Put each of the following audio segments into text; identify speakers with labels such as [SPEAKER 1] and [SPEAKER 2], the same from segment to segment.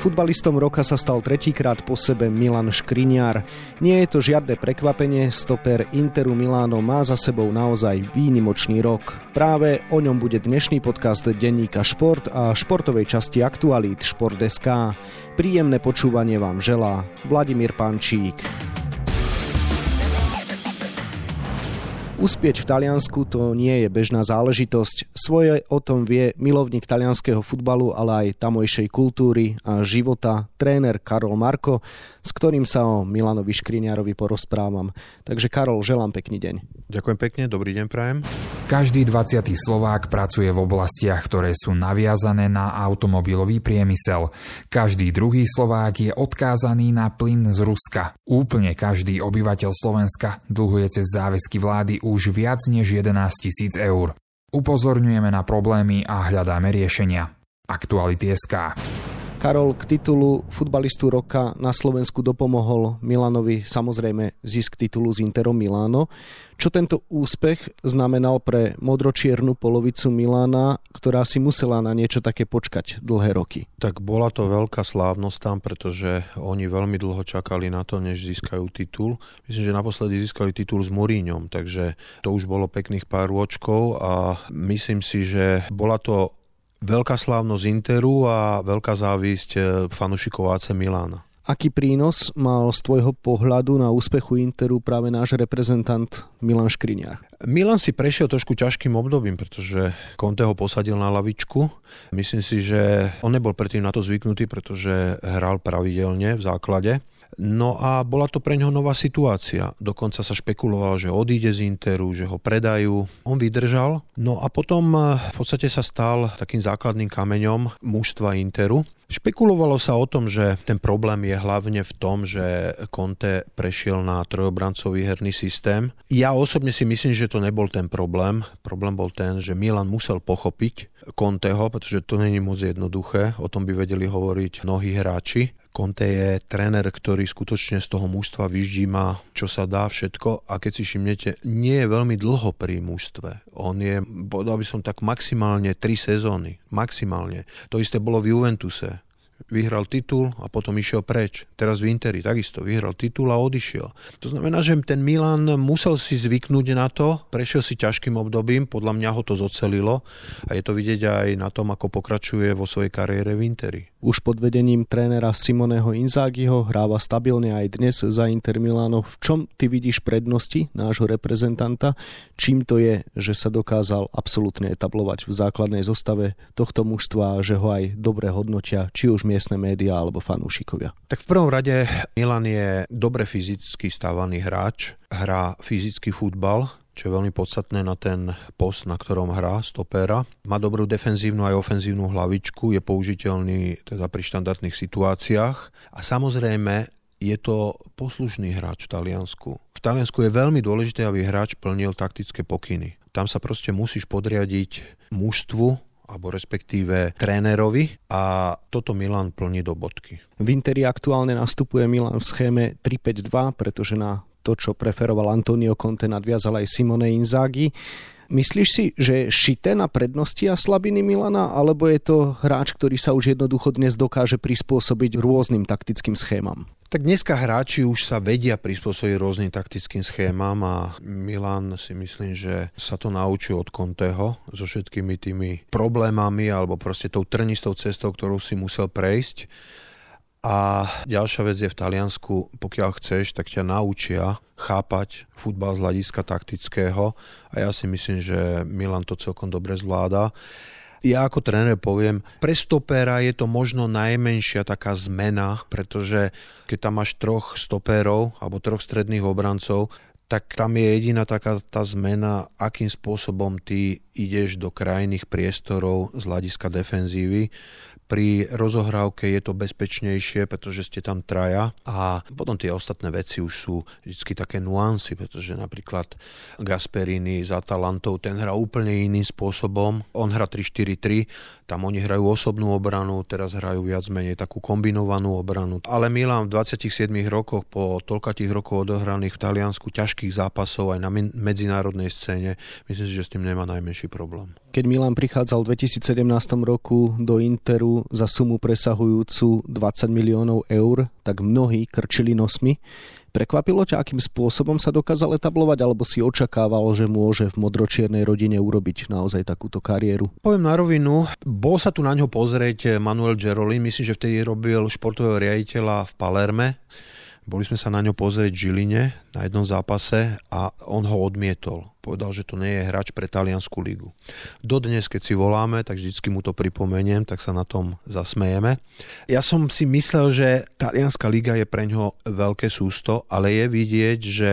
[SPEAKER 1] Futbalistom roka sa stal tretíkrát po sebe Milan Škriňar. Nie je to žiadne prekvapenie, stoper Interu Miláno má za sebou naozaj výnimočný rok. Práve o ňom bude dnešný podcast denníka Šport a športovej časti Aktualít Šport.sk. Príjemné počúvanie vám želá Vladimír Pančík. Uspieť v Taliansku to nie je bežná záležitosť. Svoje o tom vie milovník talianského futbalu, ale aj tamojšej kultúry a života tréner Karol Marko, s ktorým sa o Milanovi Škriňárovi porozprávam. Takže Karol, želám pekný deň.
[SPEAKER 2] Ďakujem pekne, dobrý deň prajem.
[SPEAKER 3] Každý 20. Slovák pracuje v oblastiach, ktoré sú naviazané na automobilový priemysel. Každý druhý Slovák je odkázaný na plyn z Ruska. Úplne každý obyvateľ Slovenska dlhuje cez záväzky vlády už viac než 11 tisíc eur. Upozorňujeme na problémy a hľadáme riešenia. Aktuality SK.
[SPEAKER 1] Karol, k titulu futbalistu roka na Slovensku dopomohol Milanovi samozrejme zisk titulu z Interom Miláno. Čo tento úspech znamenal pre modročiernu polovicu Milána, ktorá si musela na niečo také počkať dlhé roky?
[SPEAKER 2] Tak bola to veľká slávnosť tam, pretože oni veľmi dlho čakali na to, než získajú titul. Myslím, že naposledy získali titul s Muríňom, takže to už bolo pekných pár rôčkov a myslím si, že bola to veľká slávnosť Interu a veľká závisť e, fanúšikov AC Milána.
[SPEAKER 1] Aký prínos mal z tvojho pohľadu na úspechu Interu práve náš reprezentant Milan Škriňák?
[SPEAKER 2] Milan si prešiel trošku ťažkým obdobím, pretože Conte ho posadil na lavičku. Myslím si, že on nebol predtým na to zvyknutý, pretože hral pravidelne v základe. No a bola to pre neho nová situácia. Dokonca sa špekulovalo, že odíde z Interu, že ho predajú. On vydržal. No a potom eh, v podstate sa stal takým základným kameňom mužstva Interu. Špekulovalo sa o tom, že ten problém je hlavne v tom, že Conte prešiel na trojobrancový herný systém. Ja osobne si myslím, že to nebol ten problém. Problém bol ten, že Milan musel pochopiť Conteho, pretože to není moc jednoduché. O tom by vedeli hovoriť mnohí hráči. Conte je tréner, ktorý skutočne z toho mužstva vyždíma, čo sa dá všetko a keď si všimnete, nie je veľmi dlho pri mužstve. On je, povedal by som tak maximálne 3 sezóny. Maximálne. To isté bolo v Juventuse vyhral titul a potom išiel preč. Teraz v Interi takisto vyhral titul a odišiel. To znamená, že ten Milan musel si zvyknúť na to, prešiel si ťažkým obdobím, podľa mňa ho to zocelilo a je to vidieť aj na tom, ako pokračuje vo svojej kariére v Interi.
[SPEAKER 1] Už pod vedením trénera Simoneho Inzágiho hráva stabilne aj dnes za Inter Milano. V čom ty vidíš prednosti nášho reprezentanta? Čím to je, že sa dokázal absolútne etablovať v základnej zostave tohto mužstva že ho aj dobre hodnotia, či už miestne médiá alebo fanúšikovia?
[SPEAKER 2] Tak v prvom rade Milan je dobre fyzicky stávaný hráč, hrá fyzický futbal, čo je veľmi podstatné na ten post, na ktorom hrá stopéra. Má dobrú defenzívnu aj ofenzívnu hlavičku, je použiteľný teda pri štandardných situáciách a samozrejme je to poslušný hráč v Taliansku. V Taliansku je veľmi dôležité, aby hráč plnil taktické pokyny. Tam sa proste musíš podriadiť mužstvu, alebo respektíve trénerovi a toto Milan plní do bodky.
[SPEAKER 1] V Interi aktuálne nastupuje Milan v schéme 3-5-2, pretože na to, čo preferoval Antonio Conte, nadviazal aj Simone Inzaghi. Myslíš si, že je šité na prednosti a slabiny Milana, alebo je to hráč, ktorý sa už jednoducho dnes dokáže prispôsobiť rôznym taktickým schémam?
[SPEAKER 2] Tak dneska hráči už sa vedia prispôsobiť rôznym taktickým schémam a Milan si myslím, že sa to naučil od Conteho so všetkými tými problémami alebo proste tou trnistou cestou, ktorú si musel prejsť a ďalšia vec je v Taliansku, pokiaľ chceš, tak ťa naučia chápať futbal z hľadiska taktického a ja si myslím, že Milan to celkom dobre zvláda. Ja ako tréner poviem, pre stopéra je to možno najmenšia taká zmena, pretože keď tam máš troch stopérov alebo troch stredných obrancov, tak tam je jediná taká tá zmena, akým spôsobom ty ideš do krajných priestorov z hľadiska defenzívy pri rozohrávke je to bezpečnejšie, pretože ste tam traja a potom tie ostatné veci už sú vždy také nuancy, pretože napríklad Gasperini z Atalantou, ten hrá úplne iným spôsobom. On hrá 3-4-3, tam oni hrajú osobnú obranu, teraz hrajú viac menej takú kombinovanú obranu. Ale Milan v 27 rokoch, po toľkatých rokov odohraných v Taliansku, ťažkých zápasov aj na medzinárodnej scéne. Myslím si, že s tým nemá najmenší problém.
[SPEAKER 1] Keď Milan prichádzal v 2017 roku do Interu za sumu presahujúcu 20 miliónov eur, tak mnohí krčili nosmi. Prekvapilo ťa, akým spôsobom sa dokázal etablovať, alebo si očakával, že môže v modročiernej rodine urobiť naozaj takúto kariéru?
[SPEAKER 2] Poviem na rovinu, bol sa tu na ňo pozrieť Manuel Gerolin, myslím, že vtedy robil športového riaditeľa v Palerme. Boli sme sa na ňo pozrieť v Žiline na jednom zápase a on ho odmietol. Povedal, že to nie je hráč pre taliansku ligu. Dodnes, keď si voláme, tak vždycky mu to pripomeniem, tak sa na tom zasmejeme. Ja som si myslel, že talianská liga je pre ňo veľké sústo, ale je vidieť, že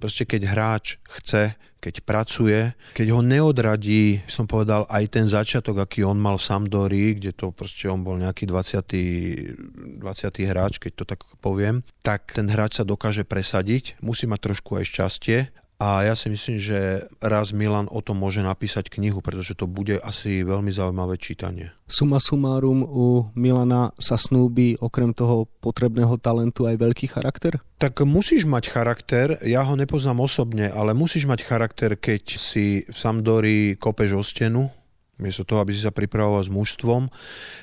[SPEAKER 2] proste keď hráč chce keď pracuje, keď ho neodradí, som povedal, aj ten začiatok, aký on mal v Sampdorii, kde to proste on bol nejaký 20. 20. hráč, keď to tak poviem, tak ten hráč sa dokáže presadiť, musí mať trošku aj šťastie a ja si myslím, že raz Milan o tom môže napísať knihu, pretože to bude asi veľmi zaujímavé čítanie.
[SPEAKER 1] Suma sumárum u Milana sa snúbi okrem toho potrebného talentu aj veľký charakter?
[SPEAKER 2] Tak musíš mať charakter, ja ho nepoznám osobne, ale musíš mať charakter, keď si v Sampdori kopeš o stenu, miesto toho, aby si sa pripravoval s mužstvom,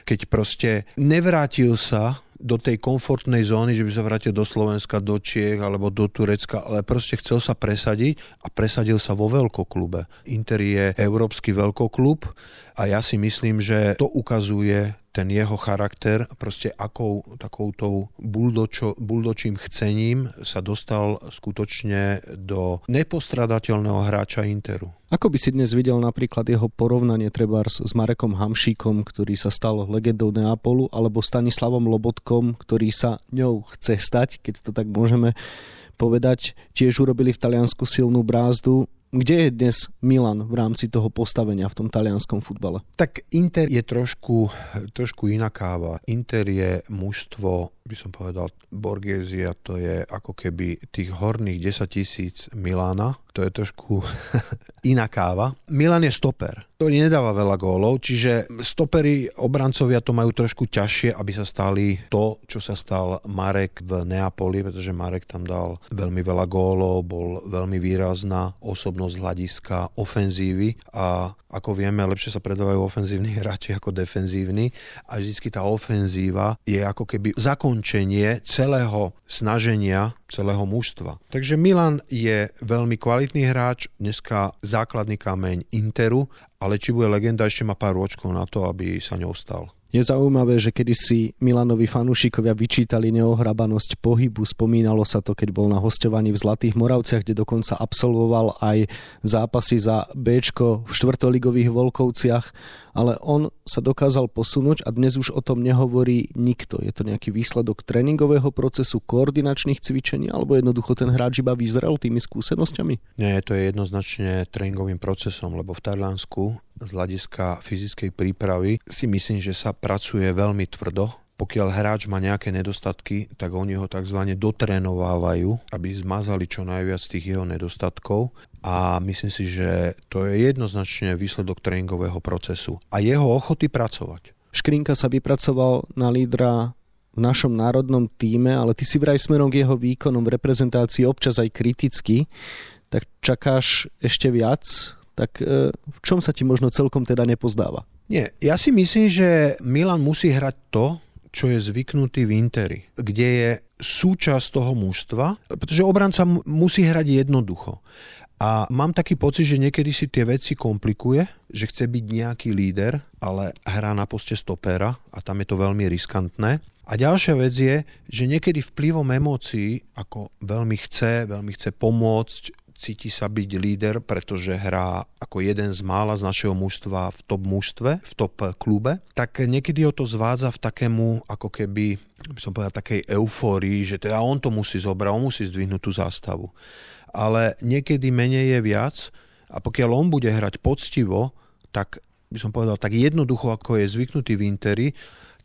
[SPEAKER 2] keď proste nevrátil sa do tej komfortnej zóny, že by sa vrátil do Slovenska, do Čiech alebo do Turecka, ale proste chcel sa presadiť a presadil sa vo veľkoklube. Inter je európsky veľkoklub a ja si myslím, že to ukazuje ten jeho charakter, proste akou takoutou buldočo, buldočím chcením sa dostal skutočne do nepostradateľného hráča Interu.
[SPEAKER 1] Ako by si dnes videl napríklad jeho porovnanie trebárs s Marekom Hamšíkom, ktorý sa stal legendou Neapolu, alebo Stanislavom Lobotkom, ktorý sa ňou chce stať, keď to tak môžeme povedať. Tiež urobili v Taliansku silnú brázdu kde je dnes Milan v rámci toho postavenia v tom talianskom futbale?
[SPEAKER 2] Tak Inter je trošku, trošku iná káva. Inter je mužstvo, by som povedal, Borgesia, to je ako keby tých horných 10 tisíc Milána, to je trošku iná káva. Milan je stoper, ktorý nedáva veľa gólov, čiže stopery, obrancovia to majú trošku ťažšie, aby sa stali to, čo sa stal Marek v Neapoli, pretože Marek tam dal veľmi veľa gólov, bol veľmi výrazná osobnosť hľadiska ofenzívy a ako vieme, lepšie sa predávajú ofenzívni hráči ako defenzívni a vždy tá ofenzíva je ako keby zakončenie celého snaženia celého mužstva. Takže Milan je veľmi kvalitný hráč, dneska základný kameň Interu, ale či bude legenda, ešte má pár ročkov na to, aby sa ňou stal.
[SPEAKER 1] Je zaujímavé, že kedy si Milanovi fanúšikovia vyčítali neohrabanosť pohybu, spomínalo sa to, keď bol na hostovaní v Zlatých Moravciach, kde dokonca absolvoval aj zápasy za B v štvrtoligových Volkovciach ale on sa dokázal posunúť a dnes už o tom nehovorí nikto. Je to nejaký výsledok tréningového procesu, koordinačných cvičení, alebo jednoducho ten hráč iba vyzrel tými skúsenosťami?
[SPEAKER 2] Nie, to je jednoznačne tréningovým procesom, lebo v Taliansku z hľadiska fyzickej prípravy si myslím, že sa pracuje veľmi tvrdo, pokiaľ hráč má nejaké nedostatky, tak oni ho tzv. dotrénovávajú, aby zmazali čo najviac tých jeho nedostatkov a myslím si, že to je jednoznačne výsledok tréningového procesu a jeho ochoty pracovať.
[SPEAKER 1] Škrinka sa vypracoval na lídra v našom národnom týme, ale ty si vraj smerom k jeho výkonom v reprezentácii občas aj kriticky, tak čakáš ešte viac? Tak e, v čom sa ti možno celkom teda nepozdáva?
[SPEAKER 2] Nie, ja si myslím, že Milan musí hrať to, čo je zvyknutý v Interi, kde je súčasť toho mužstva, pretože obranca musí hrať jednoducho. A mám taký pocit, že niekedy si tie veci komplikuje, že chce byť nejaký líder, ale hrá na poste stopera a tam je to veľmi riskantné. A ďalšia vec je, že niekedy vplyvom emócií, ako veľmi chce, veľmi chce pomôcť, cíti sa byť líder, pretože hrá ako jeden z mála z našeho mužstva v top mužstve, v top klube, tak niekedy ho to zvádza v takému ako keby, by som povedal, takej eufórii, že teda on to musí zobrať, on musí zdvihnúť tú zástavu. Ale niekedy menej je viac a pokiaľ on bude hrať poctivo, tak by som povedal, tak jednoducho, ako je zvyknutý v Interi,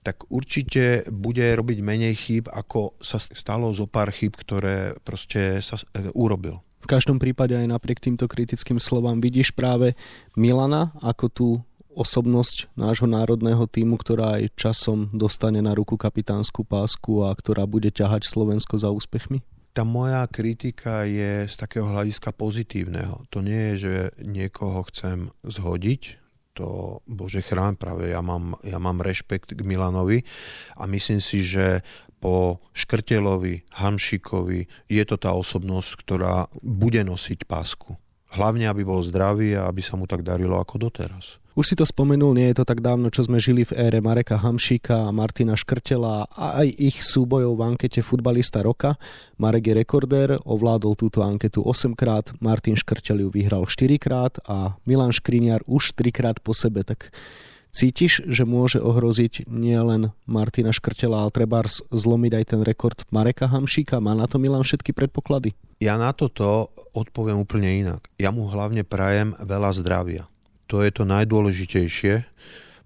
[SPEAKER 2] tak určite bude robiť menej chýb, ako sa stalo zo pár chýb, ktoré proste sa e, urobil.
[SPEAKER 1] Každom prípade aj napriek týmto kritickým slovám vidíš práve Milana ako tú osobnosť nášho národného týmu, ktorá aj časom dostane na ruku kapitánsku pásku a ktorá bude ťahať Slovensko za úspechmi?
[SPEAKER 2] Tá moja kritika je z takého hľadiska pozitívneho. To nie je, že niekoho chcem zhodiť, to bože chrán, práve ja mám, ja mám rešpekt k Milanovi a myslím si, že po Škrtelovi, Hamšikovi je to tá osobnosť, ktorá bude nosiť pásku. Hlavne, aby bol zdravý a aby sa mu tak darilo ako doteraz.
[SPEAKER 1] Už si to spomenul, nie je to tak dávno, čo sme žili v ére Mareka Hamšíka a Martina Škrtela a aj ich súbojov v ankete futbalista roka. Marek je rekordér, ovládol túto anketu 8 krát, Martin Škrtel ju vyhral 4 krát a Milan Škriniar už 3 krát po sebe, tak Cítiš, že môže ohroziť nielen Martina Škrtela, ale treba zlomiť aj ten rekord Mareka Hamšíka? Má na to Milan všetky predpoklady?
[SPEAKER 2] Ja na toto odpoviem úplne inak. Ja mu hlavne prajem veľa zdravia. To je to najdôležitejšie,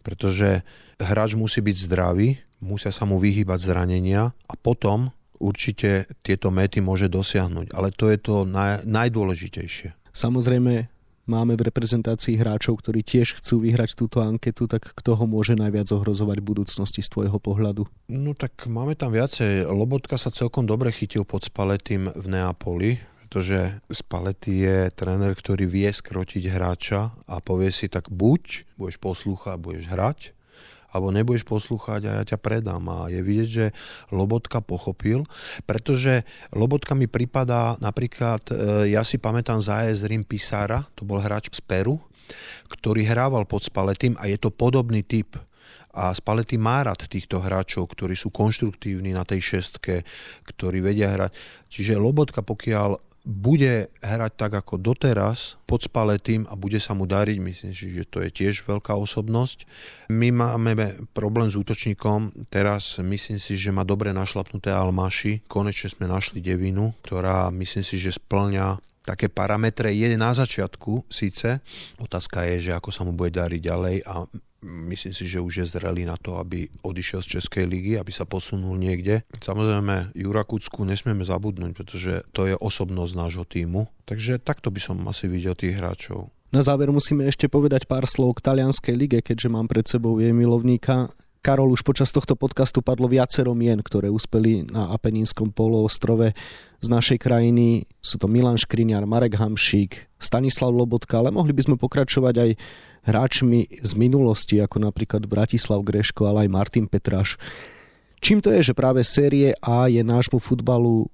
[SPEAKER 2] pretože hráč musí byť zdravý, musia sa mu vyhýbať zranenia a potom určite tieto méty môže dosiahnuť. Ale to je to naj, najdôležitejšie.
[SPEAKER 1] Samozrejme, máme v reprezentácii hráčov, ktorí tiež chcú vyhrať túto anketu, tak kto ho môže najviac ohrozovať v budúcnosti z tvojho pohľadu?
[SPEAKER 2] No tak máme tam viacej. Lobotka sa celkom dobre chytil pod Spaletým v Neapoli, pretože Spalletti je tréner, ktorý vie skrotiť hráča a povie si tak buď budeš poslúchať, budeš hrať, alebo nebudeš poslúchať a ja ťa predám. A je vidieť, že Lobotka pochopil, pretože Lobotka mi pripadá napríklad, e, ja si pamätám za Rim Pisara, to bol hráč z Peru, ktorý hrával pod Spaletým a je to podobný typ a Spalletti má rád týchto hráčov, ktorí sú konštruktívni na tej šestke, ktorí vedia hrať. Čiže Lobotka, pokiaľ bude hrať tak ako doteraz pod spaletým a bude sa mu dariť, myslím si, že to je tiež veľká osobnosť. My máme problém s útočníkom, teraz myslím si, že má dobre našlapnuté Almaši, konečne sme našli devinu, ktorá myslím si, že splňa také parametre je na začiatku síce. Otázka je, že ako sa mu bude dariť ďalej a myslím si, že už je zrelý na to, aby odišiel z Českej ligy, aby sa posunul niekde. Samozrejme, Jura Kucku nesmieme zabudnúť, pretože to je osobnosť nášho týmu. Takže takto by som asi videl tých hráčov.
[SPEAKER 1] Na záver musíme ešte povedať pár slov k talianskej lige, keďže mám pred sebou jej milovníka. Karol, už počas tohto podcastu padlo viacero mien, ktoré uspeli na Apenínskom poloostrove z našej krajiny. Sú to Milan Škriňar, Marek Hamšík, Stanislav Lobotka, ale mohli by sme pokračovať aj hráčmi z minulosti, ako napríklad Bratislav Greško, ale aj Martin Petraš. Čím to je, že práve série A je nášmu futbalu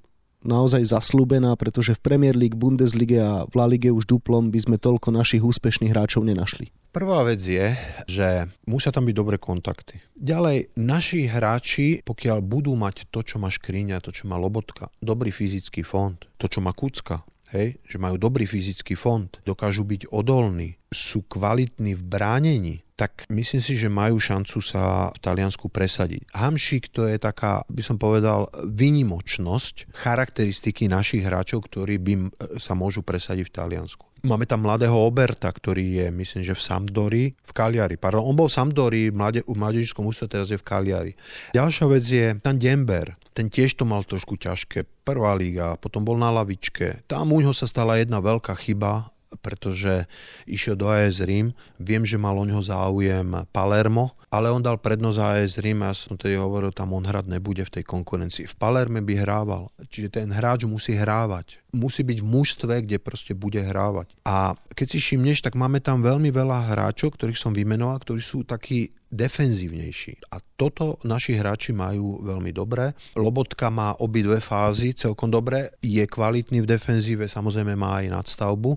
[SPEAKER 1] naozaj zaslúbená, pretože v Premier League, Bundeslige a v La Lige už duplom by sme toľko našich úspešných hráčov nenašli.
[SPEAKER 2] Prvá vec je, že musia tam byť dobré kontakty. Ďalej, naši hráči, pokiaľ budú mať to, čo má Škríňa, to, čo má Lobotka, dobrý fyzický fond, to, čo má Kucka, hej, že majú dobrý fyzický fond, dokážu byť odolní, sú kvalitní v bránení, tak myslím si, že majú šancu sa v Taliansku presadiť. Hamšik to je taká, by som povedal, výnimočnosť charakteristiky našich hráčov, ktorí by sa môžu presadiť v Taliansku. Máme tam mladého Oberta, ktorý je, myslím, že v Sampdori, v Kaliari. Pardon, on bol v Sampdori, mlade, v mladežskom ústve, teraz je v Kaliari. Ďalšia vec je ten Dember. Ten tiež to mal trošku ťažké. Prvá liga, potom bol na lavičke. Tam u ňoho sa stala jedna veľká chyba pretože išiel do AS Rím. Viem, že mal o ňoho záujem Palermo, ale on dal prednosť AS Rím a ja som tedy hovoril, tam on hrať nebude v tej konkurencii. V Palerme by hrával, čiže ten hráč musí hrávať. Musí byť v mužstve, kde proste bude hrávať. A keď si všimneš, tak máme tam veľmi veľa hráčov, ktorých som vymenoval, ktorí sú takí defenzívnejší. A toto naši hráči majú veľmi dobre. Lobotka má obidve fázy celkom dobre, je kvalitný v defenzíve, samozrejme má aj nadstavbu,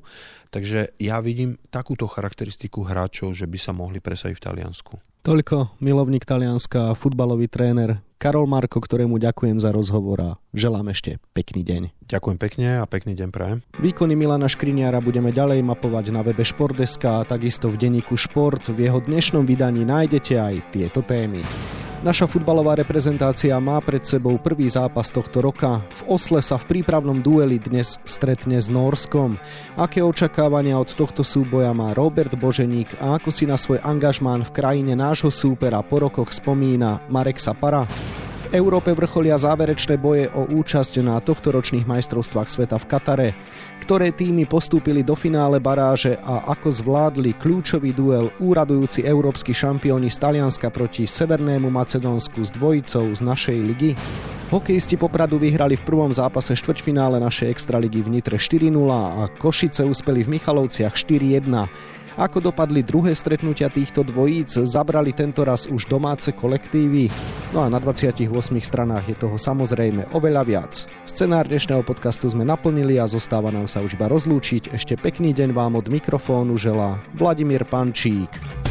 [SPEAKER 2] takže ja vidím takúto charakteristiku hráčov, že by sa mohli presadiť v Taliansku.
[SPEAKER 1] Toľko milovník Talianska, futbalový tréner Karol Marko, ktorému ďakujem za rozhovor a želám ešte pekný deň.
[SPEAKER 2] Ďakujem pekne a pekný deň prajem.
[SPEAKER 1] Výkony Milana Škriniara budeme ďalej mapovať na webe Športdeska a takisto v denníku Šport. V jeho dnešnom vydaní nájdete aj tieto témy. Naša futbalová reprezentácia má pred sebou prvý zápas tohto roka. V Osle sa v prípravnom dueli dnes stretne s Norskom. Aké očakávania od tohto súboja má Robert Boženík a ako si na svoj angažmán v krajine nášho súpera po rokoch spomína Marek Sapara? Európe vrcholia záverečné boje o účasť na tohtoročných majstrovstvách sveta v Katare. Ktoré týmy postúpili do finále baráže a ako zvládli kľúčový duel úradujúci európsky šampióni z Talianska proti Severnému Macedónsku s dvojicou z našej ligy? Hokejisti Popradu vyhrali v prvom zápase štvrťfinále našej extraligy v Nitre 4-0 a Košice uspeli v Michalovciach 4-1. Ako dopadli druhé stretnutia týchto dvojíc, zabrali tento raz už domáce kolektívy. No a na 28 stranách je toho samozrejme oveľa viac. Scenár dnešného podcastu sme naplnili a zostáva nám sa už iba rozlúčiť. Ešte pekný deň vám od mikrofónu želá Vladimír Pančík.